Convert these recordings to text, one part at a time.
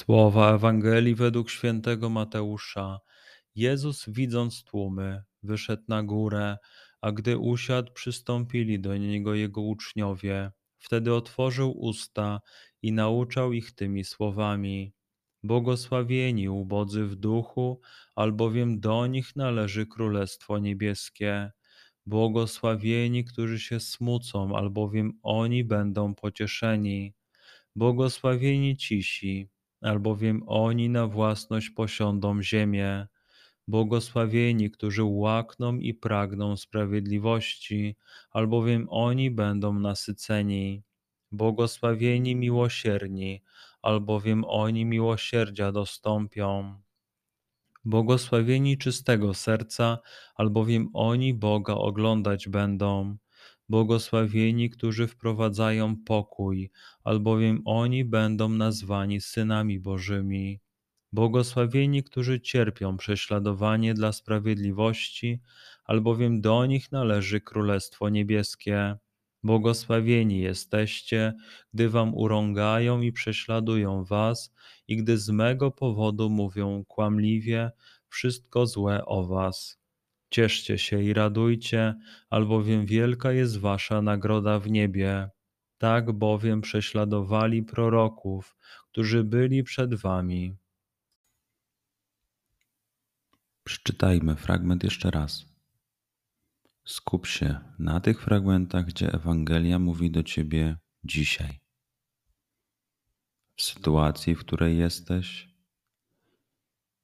Słowa Ewangelii według świętego Mateusza. Jezus, widząc tłumy, wyszedł na górę a gdy usiadł, przystąpili do niego jego uczniowie. Wtedy otworzył usta i nauczał ich tymi słowami: Błogosławieni ubodzy w duchu, albowiem do nich należy Królestwo Niebieskie. Błogosławieni, którzy się smucą, albowiem oni będą pocieszeni. Błogosławieni cisi, albowiem oni na własność posiądą ziemię. Błogosławieni, którzy łakną i pragną sprawiedliwości, albowiem oni będą nasyceni. Błogosławieni miłosierni, albowiem oni miłosierdzia dostąpią. Błogosławieni czystego serca, albowiem oni Boga oglądać będą. Błogosławieni, którzy wprowadzają pokój, albowiem oni będą nazwani synami Bożymi. Błogosławieni, którzy cierpią prześladowanie dla sprawiedliwości, albowiem do nich należy Królestwo Niebieskie. Błogosławieni jesteście, gdy wam urągają i prześladują was, i gdy z mego powodu mówią kłamliwie wszystko złe o was. Cieszcie się i radujcie, albowiem wielka jest wasza nagroda w niebie. Tak bowiem prześladowali proroków, którzy byli przed wami. Przeczytajmy fragment jeszcze raz. Skup się na tych fragmentach, gdzie Ewangelia mówi do ciebie dzisiaj. W sytuacji, w której jesteś,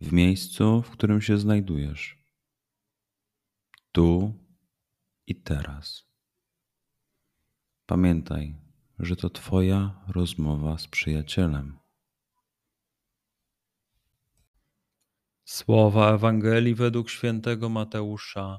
w miejscu, w którym się znajdujesz, tu i teraz. Pamiętaj, że to Twoja rozmowa z przyjacielem. Słowa Ewangelii według świętego Mateusza.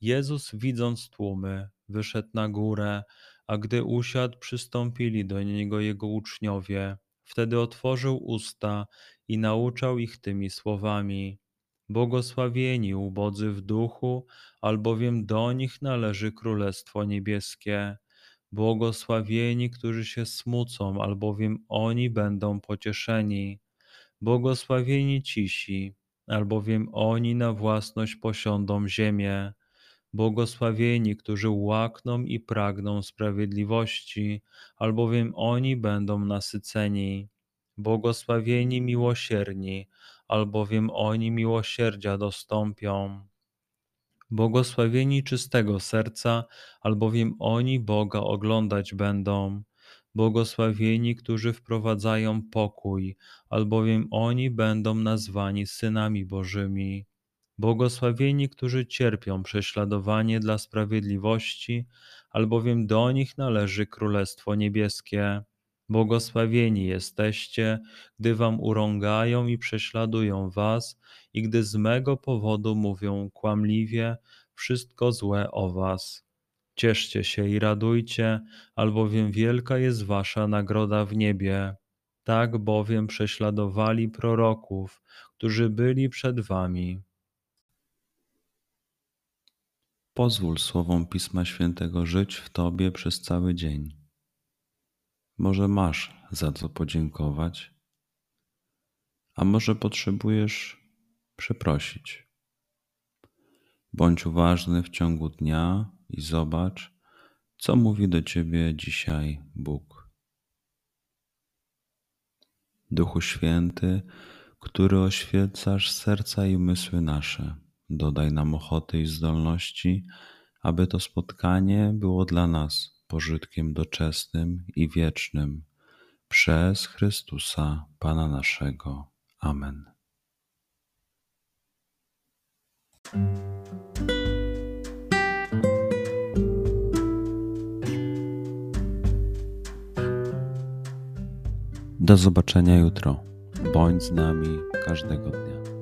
Jezus, widząc tłumy, wyszedł na górę, a gdy usiadł, przystąpili do niego jego uczniowie. Wtedy otworzył usta i nauczał ich tymi słowami: Błogosławieni ubodzy w duchu, albowiem do nich należy Królestwo Niebieskie. Błogosławieni, którzy się smucą, albowiem oni będą pocieszeni. Błogosławieni cisi albowiem oni na własność posiądą ziemię. Błogosławieni, którzy łakną i pragną sprawiedliwości, albowiem oni będą nasyceni. Błogosławieni miłosierni, albowiem oni miłosierdzia dostąpią. Błogosławieni czystego serca, albowiem oni Boga oglądać będą. Błogosławieni, którzy wprowadzają pokój, albowiem oni będą nazwani synami Bożymi. Błogosławieni, którzy cierpią prześladowanie dla sprawiedliwości, albowiem do nich należy Królestwo Niebieskie. Błogosławieni jesteście, gdy wam urągają i prześladują was, i gdy z mego powodu mówią kłamliwie wszystko złe o was. Cieszcie się i radujcie, albowiem wielka jest wasza nagroda w niebie. Tak bowiem prześladowali proroków, którzy byli przed wami. Pozwól słowom Pisma Świętego żyć w Tobie przez cały dzień. Może masz za co podziękować, a może potrzebujesz przeprosić. Bądź uważny w ciągu dnia i zobacz, co mówi do ciebie dzisiaj Bóg. Duchu Święty, który oświecasz serca i umysły nasze, dodaj nam ochoty i zdolności, aby to spotkanie było dla nas pożytkiem doczesnym i wiecznym. Przez Chrystusa, Pana naszego. Amen. Do zobaczenia jutro. Bądź z nami każdego dnia.